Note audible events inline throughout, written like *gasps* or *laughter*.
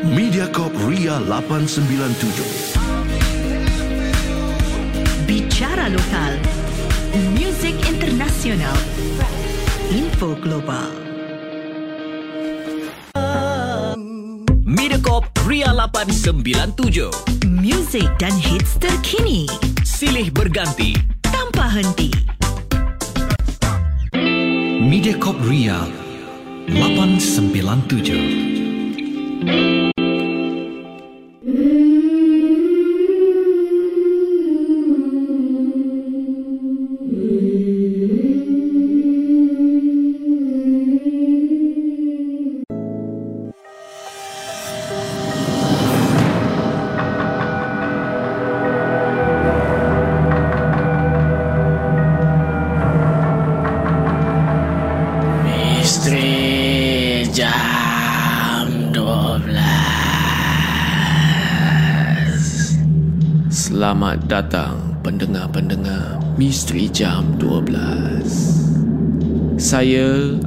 Mediacorp Ria 897. Bicara lokal, muzik internasional, info global. Mediacorp Ria 897. Muzik dan hits terkini Silih berganti. tanpa henti. Mediacorp Ria 897.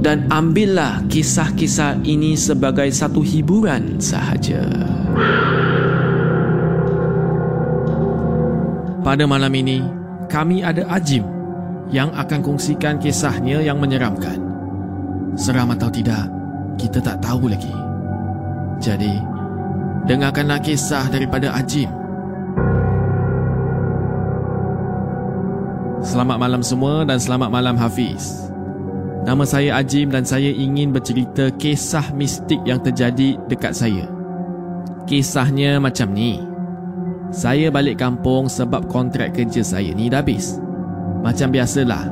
Dan ambillah kisah-kisah ini sebagai satu hiburan sahaja. Pada malam ini, kami ada Ajim yang akan kongsikan kisahnya yang menyeramkan. Seram atau tidak, kita tak tahu lagi. Jadi, dengarkanlah kisah daripada Ajim. Selamat malam semua dan selamat malam Hafiz. Nama saya Ajim dan saya ingin bercerita kisah mistik yang terjadi dekat saya. Kisahnya macam ni. Saya balik kampung sebab kontrak kerja saya ni dah habis. Macam biasalah.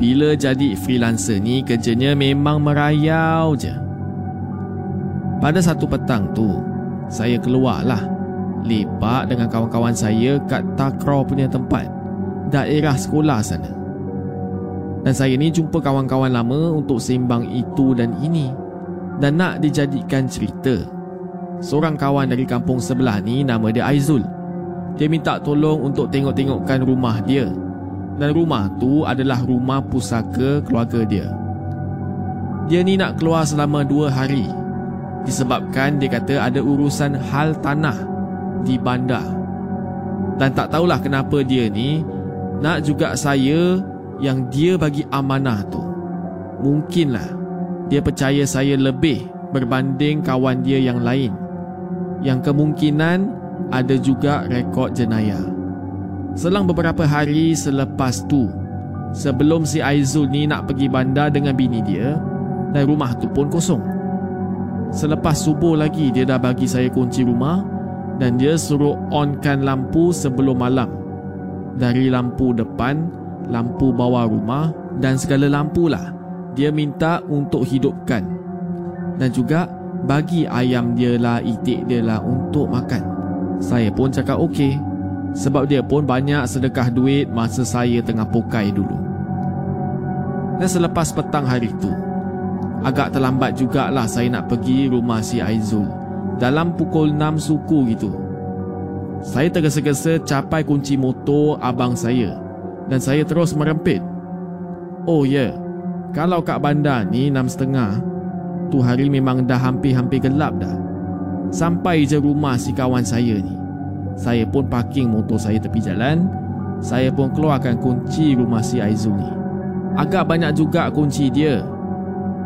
Bila jadi freelancer ni kerjanya memang merayau je. Pada satu petang tu, saya keluarlah. Lepak dengan kawan-kawan saya kat Takraw punya tempat. Daerah sekolah sana. Dan saya ni jumpa kawan-kawan lama untuk sembang itu dan ini. Dan nak dijadikan cerita. Seorang kawan dari kampung sebelah ni nama dia Aizul. Dia minta tolong untuk tengok-tengokkan rumah dia. Dan rumah tu adalah rumah pusaka keluarga dia. Dia ni nak keluar selama dua hari. Disebabkan dia kata ada urusan hal tanah di bandar. Dan tak tahulah kenapa dia ni nak juga saya yang dia bagi amanah tu. Mungkinlah dia percaya saya lebih berbanding kawan dia yang lain. Yang kemungkinan ada juga rekod jenayah. Selang beberapa hari selepas tu, sebelum si Aizul ni nak pergi bandar dengan bini dia, dan rumah tu pun kosong. Selepas subuh lagi dia dah bagi saya kunci rumah dan dia suruh onkan lampu sebelum malam. Dari lampu depan, lampu bawah rumah dan segala lampu lah dia minta untuk hidupkan. Dan juga bagi ayam dia lah, itik dia lah untuk makan. Saya pun cakap okey. Sebab dia pun banyak sedekah duit masa saya tengah pokai dulu. Dan selepas petang hari tu, agak terlambat jugalah saya nak pergi rumah si Aizul. Dalam pukul 6 suku gitu. Saya tergesa-gesa capai kunci motor abang saya dan saya terus merempit. Oh ya, yeah. kalau kat bandar ni enam setengah, tu hari memang dah hampir-hampir gelap dah. Sampai je rumah si kawan saya ni. Saya pun parking motor saya tepi jalan. Saya pun keluarkan kunci rumah si Aizul ni. Agak banyak juga kunci dia.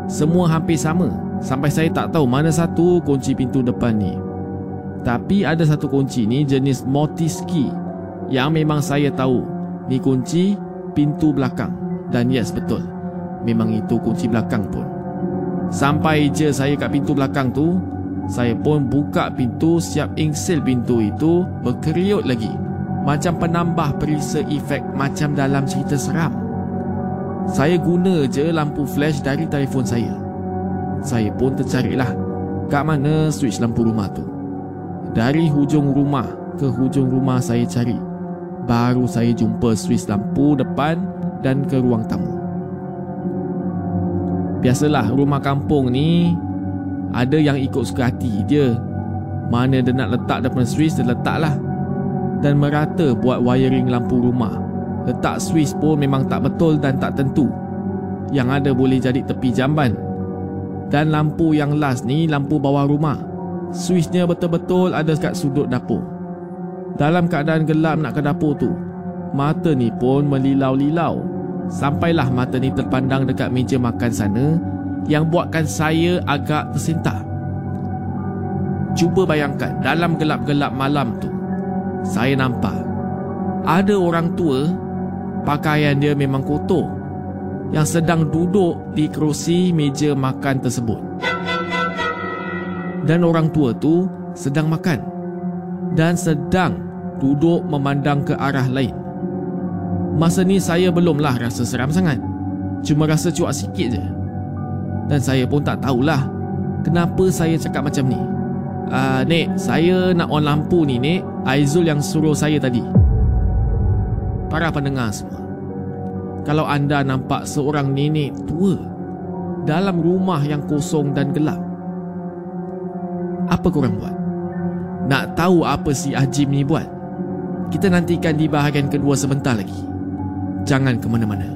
Semua hampir sama. Sampai saya tak tahu mana satu kunci pintu depan ni. Tapi ada satu kunci ni jenis mortis key yang memang saya tahu ni kunci pintu belakang. Dan yes betul. Memang itu kunci belakang pun. Sampai je saya kat pintu belakang tu, saya pun buka pintu siap ingsil pintu itu berkeriut lagi. Macam penambah perisa efek macam dalam cerita seram. Saya guna je lampu flash dari telefon saya. Saya pun tercarilah kat mana switch lampu rumah tu. Dari hujung rumah ke hujung rumah saya cari. Baru saya jumpa switch lampu depan dan ke ruang tamu. Biasalah rumah kampung ni ada yang ikut suka hati dia Mana dia nak letak depan Swiss dia letak lah Dan merata buat wiring lampu rumah. Letak Swiss pun memang tak betul dan tak tentu. Yang ada boleh jadi tepi jamban. Dan lampu yang last ni lampu bawah rumah. Swissnya betul-betul ada kat sudut dapur Dalam keadaan gelap nak ke dapur tu Mata ni pun melilau-lilau Sampailah mata ni terpandang dekat meja makan sana yang buatkan saya agak tersentak. Cuba bayangkan dalam gelap-gelap malam tu, saya nampak ada orang tua pakaian dia memang kotor yang sedang duduk di kerusi meja makan tersebut. Dan orang tua tu sedang makan dan sedang duduk memandang ke arah lain. Masa ni saya belumlah rasa seram sangat. Cuma rasa cuak sikit je. Dan saya pun tak tahulah Kenapa saya cakap macam ni uh, Nek, saya nak on lampu ni Nek Aizul yang suruh saya tadi Para pendengar semua Kalau anda nampak seorang nenek tua Dalam rumah yang kosong dan gelap Apa korang buat? Nak tahu apa si Ajim ni buat? Kita nantikan di bahagian kedua sebentar lagi. Jangan ke mana-mana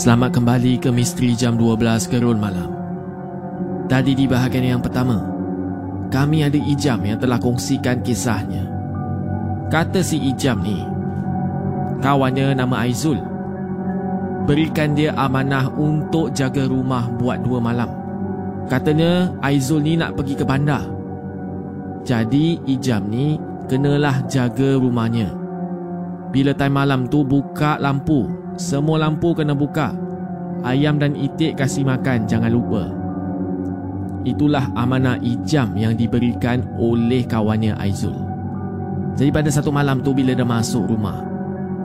Selamat kembali ke Misteri Jam 12 Gerun Malam. Tadi di bahagian yang pertama, kami ada Ijam yang telah kongsikan kisahnya. Kata si Ijam ni, kawannya nama Aizul. berikan dia amanah untuk jaga rumah buat dua malam. Katanya Aizul ni nak pergi ke bandar. Jadi Ijam ni kenalah jaga rumahnya. Bila time malam tu buka lampu. Semua lampu kena buka. Ayam dan itik kasih makan, jangan lupa. Itulah amanah Ijam yang diberikan oleh kawannya Aizul. Jadi pada satu malam tu bila dia masuk rumah,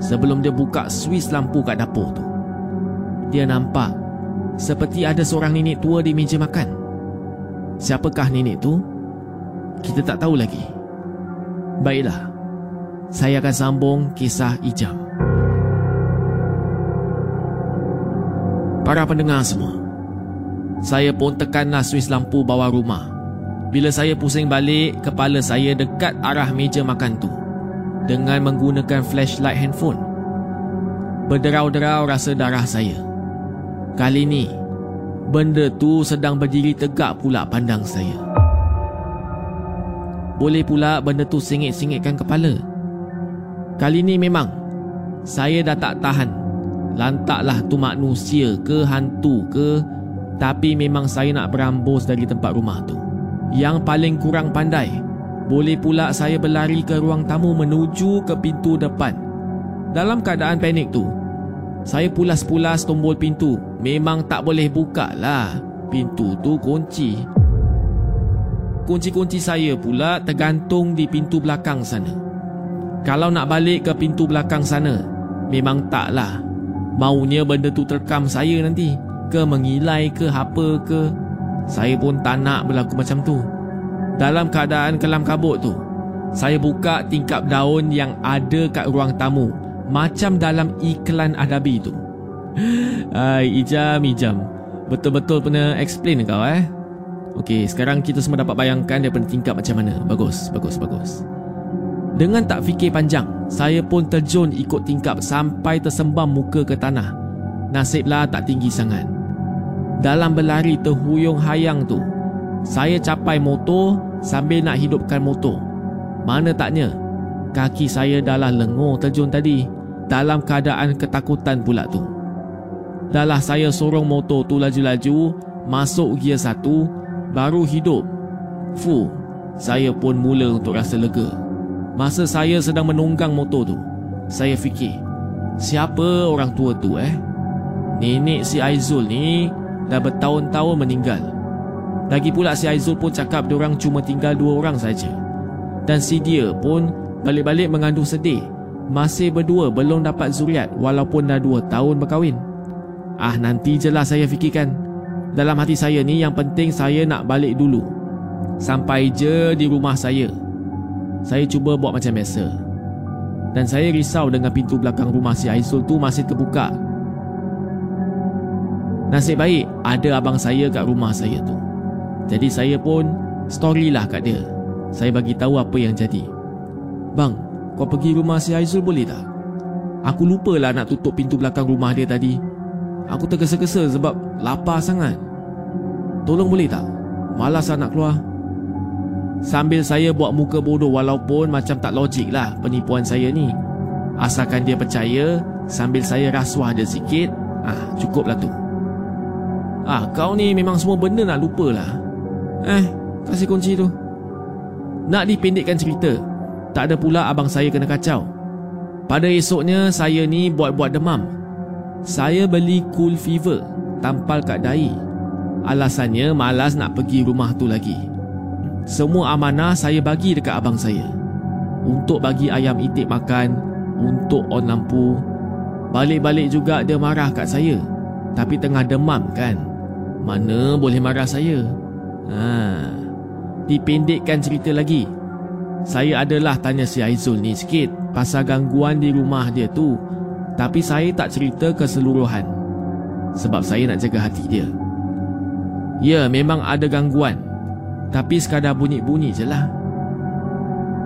sebelum dia buka suis lampu kat dapur tu, dia nampak seperti ada seorang nenek tua di meja makan. Siapakah nenek tu? Kita tak tahu lagi. Baiklah, saya akan sambung kisah Ijam. Para pendengar semua, saya pun tekanlah suis lampu bawah rumah. Bila saya pusing balik, kepala saya dekat arah meja makan tu dengan menggunakan flashlight handphone. Berderau-derau rasa darah saya. Kali ni, benda tu sedang berdiri tegak pula pandang saya. Boleh pula benda tu singit-singitkan kepala. Kali ni memang saya dah tak tahan. Lantaklah tu manusia ke hantu ke tapi memang saya nak berambus dari tempat rumah tu. Yang paling kurang pandai, boleh pula saya berlari ke ruang tamu menuju ke pintu depan. Dalam keadaan panik tu, saya pulas-pulas tombol pintu. Memang tak boleh buka lah. Pintu tu kunci. Kunci-kunci saya pula tergantung di pintu belakang sana. Kalau nak balik ke pintu belakang sana, memang taklah. Maunya benda tu terkam saya nanti. Ke mengilai ke apa ke. Saya pun tak nak berlaku macam tu. Dalam keadaan kelam kabut tu saya buka tingkap daun yang ada kat ruang tamu. Macam dalam iklan adabi tu. *gasps* Hai Ijam Ijam. Betul-betul pernah explain kau eh? Okey, sekarang kita semua dapat bayangkan daripada tingkap macam mana. Bagus, bagus, bagus. Dengan tak fikir panjang, saya pun terjun ikut tingkap sampai tersembam muka ke tanah. Nasiblah tak tinggi sangat. Dalam berlari terhuyung hayang tu Saya capai motor sambil nak hidupkan motor Mana taknya Kaki saya dah lengur terjun tadi Dalam keadaan ketakutan pula tu Dahlah saya sorong motor tu laju-laju Masuk gear satu Baru hidup Fuh Saya pun mula untuk rasa lega Masa saya sedang menunggang motor tu Saya fikir Siapa orang tua tu eh Nenek si Aizul ni dah bertahun-tahun meninggal. Lagi pula si Aizul pun cakap diorang cuma tinggal dua orang saja. Dan si dia pun balik-balik mengandung sedih. Masih berdua belum dapat zuriat walaupun dah dua tahun berkahwin. Ah nanti je lah saya fikirkan. Dalam hati saya ni yang penting saya nak balik dulu. Sampai je di rumah saya. Saya cuba buat macam biasa. Dan saya risau dengan pintu belakang rumah si Aizul tu masih terbuka Nasib baik ada abang saya kat rumah saya tu. Jadi saya pun story lah kat dia. Saya bagi tahu apa yang jadi. Bang, kau pergi rumah si Aizul boleh tak? Aku lupa lah nak tutup pintu belakang rumah dia tadi. Aku tergesa-gesa sebab lapar sangat. Tolong boleh tak? Malas lah nak keluar. Sambil saya buat muka bodoh walaupun macam tak logik lah penipuan saya ni. Asalkan dia percaya sambil saya rasuah dia sikit, ah cukup lah tu. Ah, kau ni memang semua benda nak lupa lah. Eh, kasih kunci tu. Nak dipendekkan cerita, tak ada pula abang saya kena kacau. Pada esoknya, saya ni buat-buat demam. Saya beli cool fever, tampal kat dahi. Alasannya malas nak pergi rumah tu lagi. Semua amanah saya bagi dekat abang saya. Untuk bagi ayam itik makan, untuk on lampu. Balik-balik juga dia marah kat saya. Tapi tengah demam kan. Mana boleh marah saya? Ha. Dipendekkan cerita lagi. Saya adalah tanya si Aizul ni sikit pasal gangguan di rumah dia tu. Tapi saya tak cerita keseluruhan. Sebab saya nak jaga hati dia. Ya, memang ada gangguan. Tapi sekadar bunyi-bunyi je lah.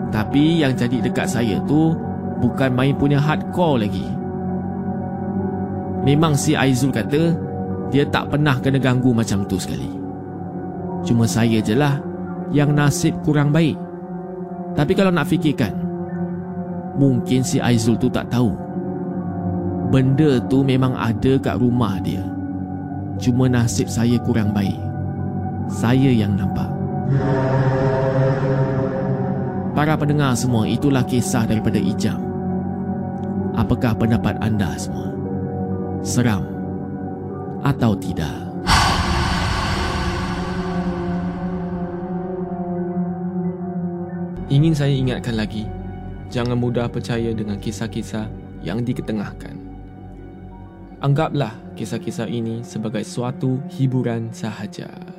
Tapi yang jadi dekat saya tu bukan main punya hardcore lagi. Memang si Aizul kata dia tak pernah kena ganggu macam tu sekali. Cuma saya je lah yang nasib kurang baik. Tapi kalau nak fikirkan, mungkin si Aizul tu tak tahu. Benda tu memang ada kat rumah dia. Cuma nasib saya kurang baik. Saya yang nampak. Para pendengar semua, itulah kisah daripada Ijam. Apakah pendapat anda semua? Seram atau tidak? Ingin saya ingatkan lagi, jangan mudah percaya dengan kisah-kisah yang diketengahkan. Anggaplah kisah-kisah ini sebagai suatu hiburan sahaja.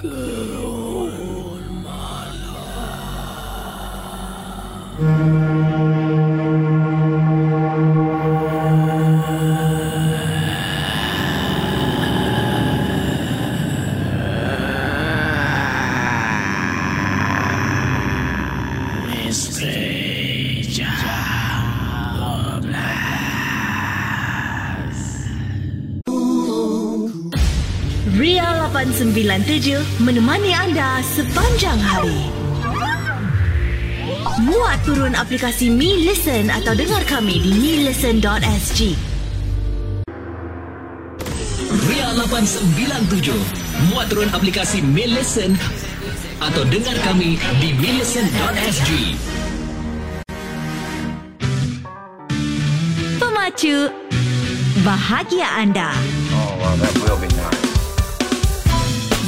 Gerun Ria Turun aplikasi Mi Listen atau dengar kami di milisten.sg. Ria 897 Muat turun aplikasi Mail Listen Atau dengar kami di maillisten.sg Pemacu bahagia anda.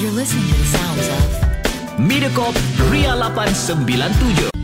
You're listening to the sounds of Mediacorp Ria 897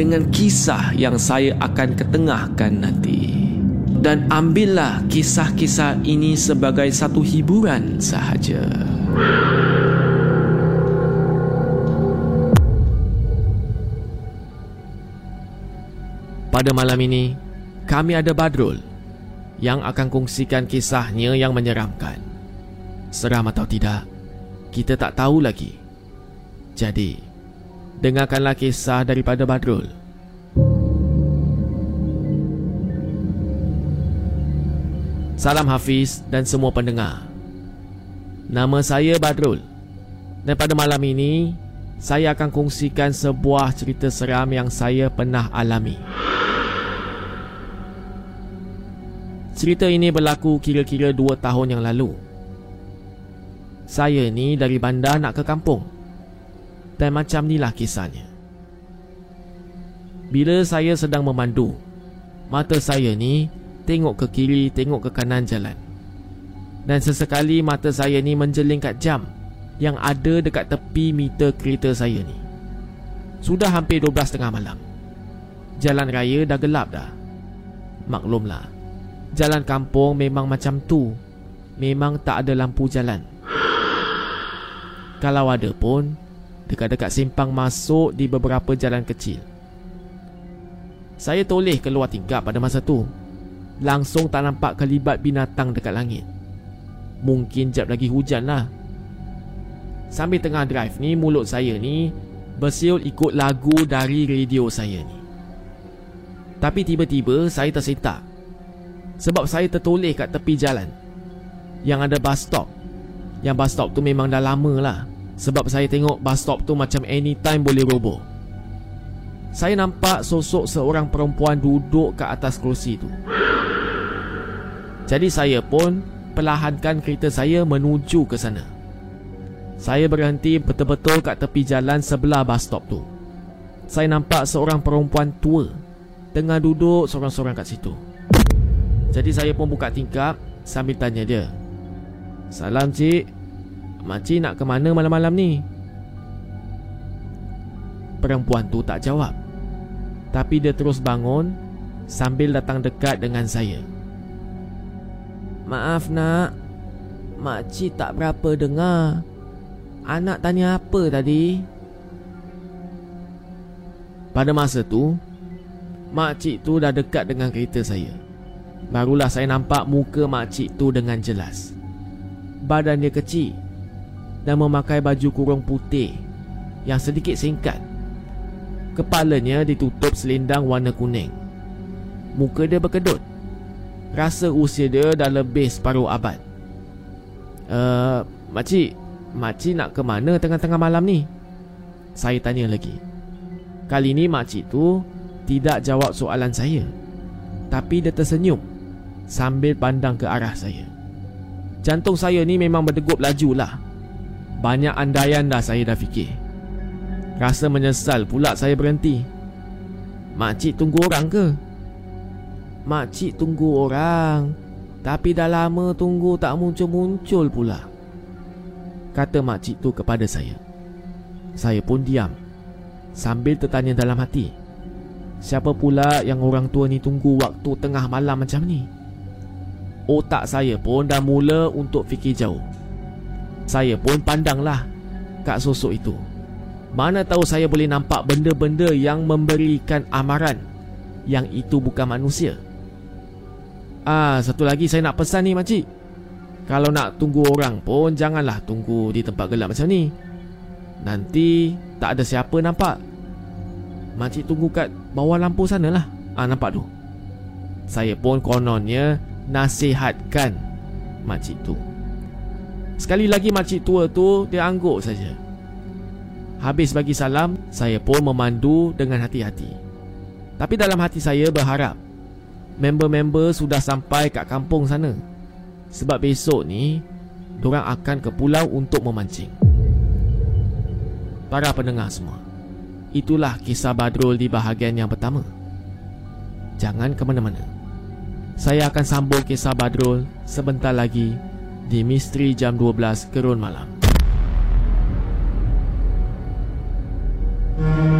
dengan kisah yang saya akan ketengahkan nanti. Dan ambillah kisah-kisah ini sebagai satu hiburan sahaja. Pada malam ini, kami ada Badrul yang akan kongsikan kisahnya yang menyeramkan. Seram atau tidak, kita tak tahu lagi. Jadi, dengarkanlah kisah daripada Badrul. Salam Hafiz dan semua pendengar. Nama saya Badrul. Dan pada malam ini, saya akan kongsikan sebuah cerita seram yang saya pernah alami. Cerita ini berlaku kira-kira dua tahun yang lalu. Saya ni dari bandar nak ke kampung. Dan macam inilah kisahnya. Bila saya sedang memandu, mata saya ni tengok ke kiri, tengok ke kanan jalan. Dan sesekali mata saya ni menjeling kat jam yang ada dekat tepi meter kereta saya ni. Sudah hampir 12 tengah malam. Jalan raya dah gelap dah. Maklumlah. Jalan kampung memang macam tu. Memang tak ada lampu jalan. Kalau ada pun, dekat-dekat simpang masuk di beberapa jalan kecil. Saya toleh keluar tingkap pada masa tu. Langsung tak nampak kelibat binatang dekat langit. Mungkin jap lagi hujan lah. Sambil tengah drive ni, mulut saya ni bersiul ikut lagu dari radio saya ni. Tapi tiba-tiba saya tersetak. Sebab saya tertoleh kat tepi jalan. Yang ada bus stop. Yang bus stop tu memang dah lama lah. Sebab saya tengok bus stop tu macam anytime boleh roboh. Saya nampak sosok seorang perempuan duduk ke atas kerusi tu. Jadi saya pun perlahankan kereta saya menuju ke sana. Saya berhenti betul-betul kat tepi jalan sebelah bus stop tu. Saya nampak seorang perempuan tua tengah duduk seorang-seorang kat situ. Jadi saya pun buka tingkap sambil tanya dia. Salam cik. Makcik nak ke mana malam-malam ni? Perempuan tu tak jawab. Tapi dia terus bangun sambil datang dekat dengan saya. Maaf nak. Makcik tak berapa dengar. Anak tanya apa tadi? Pada masa tu, makcik tu dah dekat dengan kereta saya. Barulah saya nampak muka makcik tu dengan jelas. Badan dia kecil dan memakai baju kurung putih yang sedikit singkat. Kepalanya ditutup selendang warna kuning. Muka dia berkedut. Rasa usia dia dah lebih separuh abad. Uh, makcik, makcik nak ke mana tengah-tengah malam ni? Saya tanya lagi. Kali ni makcik tu tidak jawab soalan saya. Tapi dia tersenyum sambil pandang ke arah saya. Jantung saya ni memang berdegup laju lah. Banyak andaian dah saya dah fikir. Rasa menyesal pula saya berhenti. Makcik tunggu orang ke? Makcik tunggu orang. Tapi dah lama tunggu tak muncul-muncul pula. Kata makcik tu kepada saya. Saya pun diam. Sambil tertanya dalam hati. Siapa pula yang orang tua ni tunggu waktu tengah malam macam ni? Otak saya pun dah mula untuk fikir jauh. Saya pun pandanglah kat sosok itu. Mana tahu saya boleh nampak benda-benda yang memberikan amaran yang itu bukan manusia. Ah, satu lagi saya nak pesan ni makcik. Kalau nak tunggu orang pun janganlah tunggu di tempat gelap macam ni. Nanti tak ada siapa nampak. Makcik tunggu kat bawah lampu sana lah. Ah, nampak tu. Saya pun kononnya nasihatkan makcik tu. Sekali lagi makcik tua tu dia angguk saja. Habis bagi salam, saya pun memandu dengan hati-hati. Tapi dalam hati saya berharap member-member sudah sampai kat kampung sana. Sebab besok ni Diorang akan ke pulau untuk memancing Para pendengar semua Itulah kisah Badrul di bahagian yang pertama Jangan ke mana-mana Saya akan sambung kisah Badrul Sebentar lagi Di Misteri Jam 12 Kerun Malam. Satu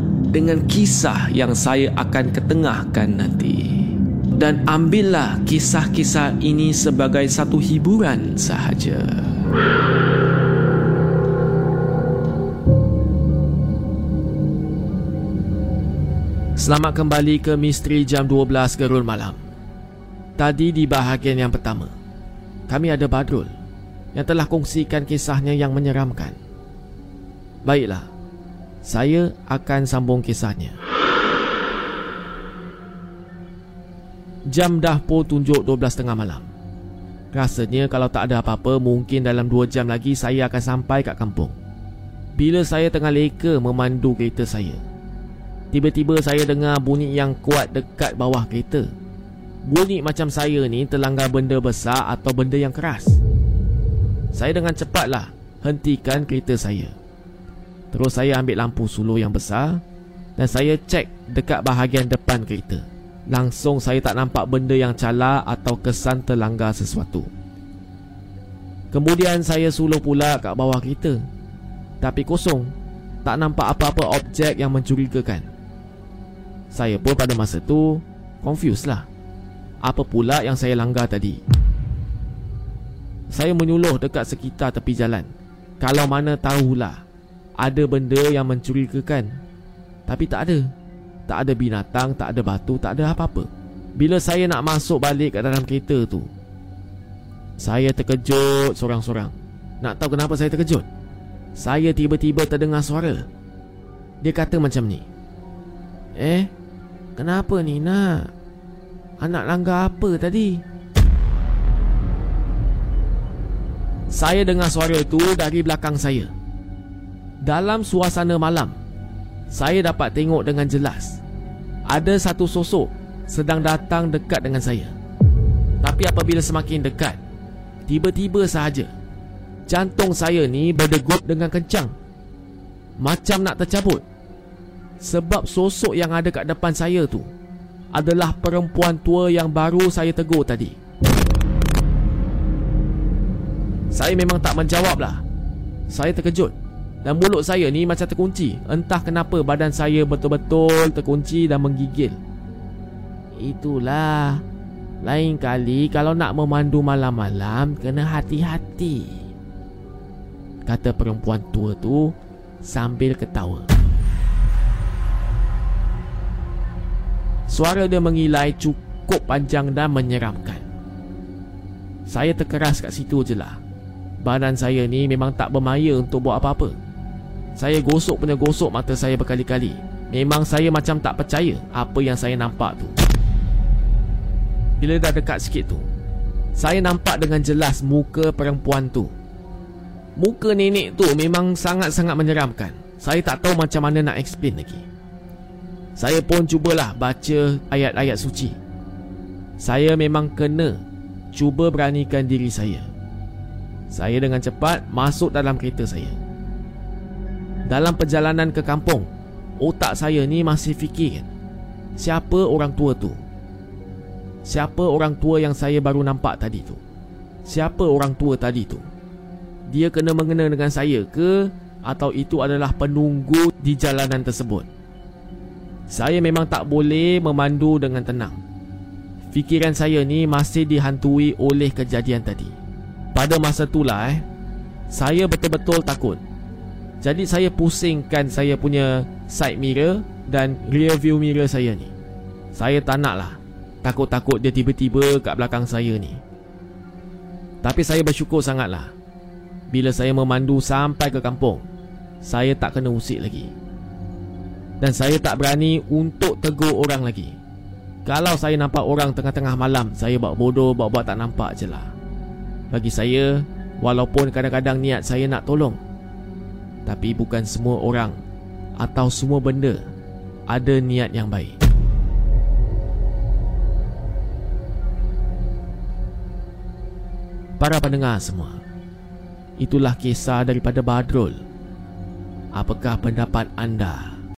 dengan kisah yang saya akan ketengahkan nanti. Dan ambillah kisah-kisah ini sebagai satu hiburan sahaja. Selamat kembali ke Misteri Jam 12 Gerul Malam. Tadi di bahagian yang pertama, kami ada Badrul yang telah kongsikan kisahnya yang menyeramkan. Baiklah, saya akan sambung kisahnya. Jam dah pun tunjuk 12.30 malam. Rasanya kalau tak ada apa-apa, mungkin dalam 2 jam lagi saya akan sampai kat kampung. Bila saya tengah leka memandu kereta saya, tiba-tiba saya dengar bunyi yang kuat dekat bawah kereta. Bunyi macam saya ni terlanggar benda besar atau benda yang keras. Saya dengan cepatlah hentikan kereta saya. Terus saya ambil lampu suluh yang besar dan saya cek dekat bahagian depan kereta. Langsung saya tak nampak benda yang cala atau kesan terlanggar sesuatu. Kemudian saya suluh pula kat bawah kereta. Tapi kosong. Tak nampak apa-apa objek yang mencurigakan. Saya pun pada masa tu confused lah. Apa pula yang saya langgar tadi? Saya menyuluh dekat sekitar tepi jalan. Kalau mana tahulah ada benda yang mencurigakan. Tapi tak ada. Tak ada binatang, tak ada batu, tak ada apa-apa. Bila saya nak masuk balik ke dalam kereta tu, saya terkejut sorang-sorang. Nak tahu kenapa saya terkejut? Saya tiba-tiba terdengar suara. Dia kata macam ni. Eh, kenapa ni nak? Anak langgar apa tadi? Saya dengar suara itu dari belakang saya. Dalam suasana malam, saya dapat tengok dengan jelas ada satu sosok sedang datang dekat dengan saya. Tapi apabila semakin dekat, tiba-tiba sahaja jantung saya ni berdegup dengan kencang. Macam nak tercabut. Sebab sosok yang ada kat depan saya tu adalah perempuan tua yang baru saya tegur tadi. Saya memang tak menjawab lah. Saya terkejut dan mulut saya ni macam terkunci. Entah kenapa badan saya betul-betul terkunci dan menggigil. Itulah. Lain kali kalau nak memandu malam-malam Kena hati-hati. Kata perempuan tua tu Sambil ketawa. Suara dia mengilai cukup panjang dan menyeramkan. Saya terkeras kat situ je lah. Badan saya ni memang tak bermaya untuk buat apa-apa saya gosok punya gosok mata saya berkali-kali. Memang saya macam tak percaya apa yang saya nampak tu. Bila dah dekat sikit tu, saya nampak dengan jelas muka perempuan tu. Muka nenek tu memang sangat-sangat menyeramkan. Saya tak tahu macam mana nak explain lagi. Saya pun cubalah baca ayat-ayat suci. Saya memang kena cuba beranikan diri saya. Saya dengan cepat masuk dalam kereta saya. Dalam perjalanan ke kampung Otak saya ni masih fikir Siapa orang tua tu? Siapa orang tua yang saya baru nampak tadi tu? Siapa orang tua tadi tu? Dia kena mengena dengan saya ke Atau itu adalah penunggu di jalanan tersebut? Saya memang tak boleh memandu dengan tenang. Fikiran saya ni masih dihantui oleh kejadian tadi. Pada masa itulah eh Saya betul-betul takut jadi saya pusingkan saya punya side mirror dan rear view mirror saya ni. Saya tak nak lah takut-takut dia tiba-tiba kat belakang saya ni. Tapi saya bersyukur sangatlah bila saya memandu sampai ke kampung. Saya tak kena usik lagi. Dan saya tak berani untuk tegur orang lagi. Kalau saya nampak orang tengah-tengah malam, saya buat bodoh, buat-buat tak nampak je lah. Bagi saya, walaupun kadang-kadang niat saya nak tolong, tapi bukan semua orang atau semua benda ada niat yang baik. Para pendengar semua, itulah kisah daripada Badrul. Apakah pendapat anda?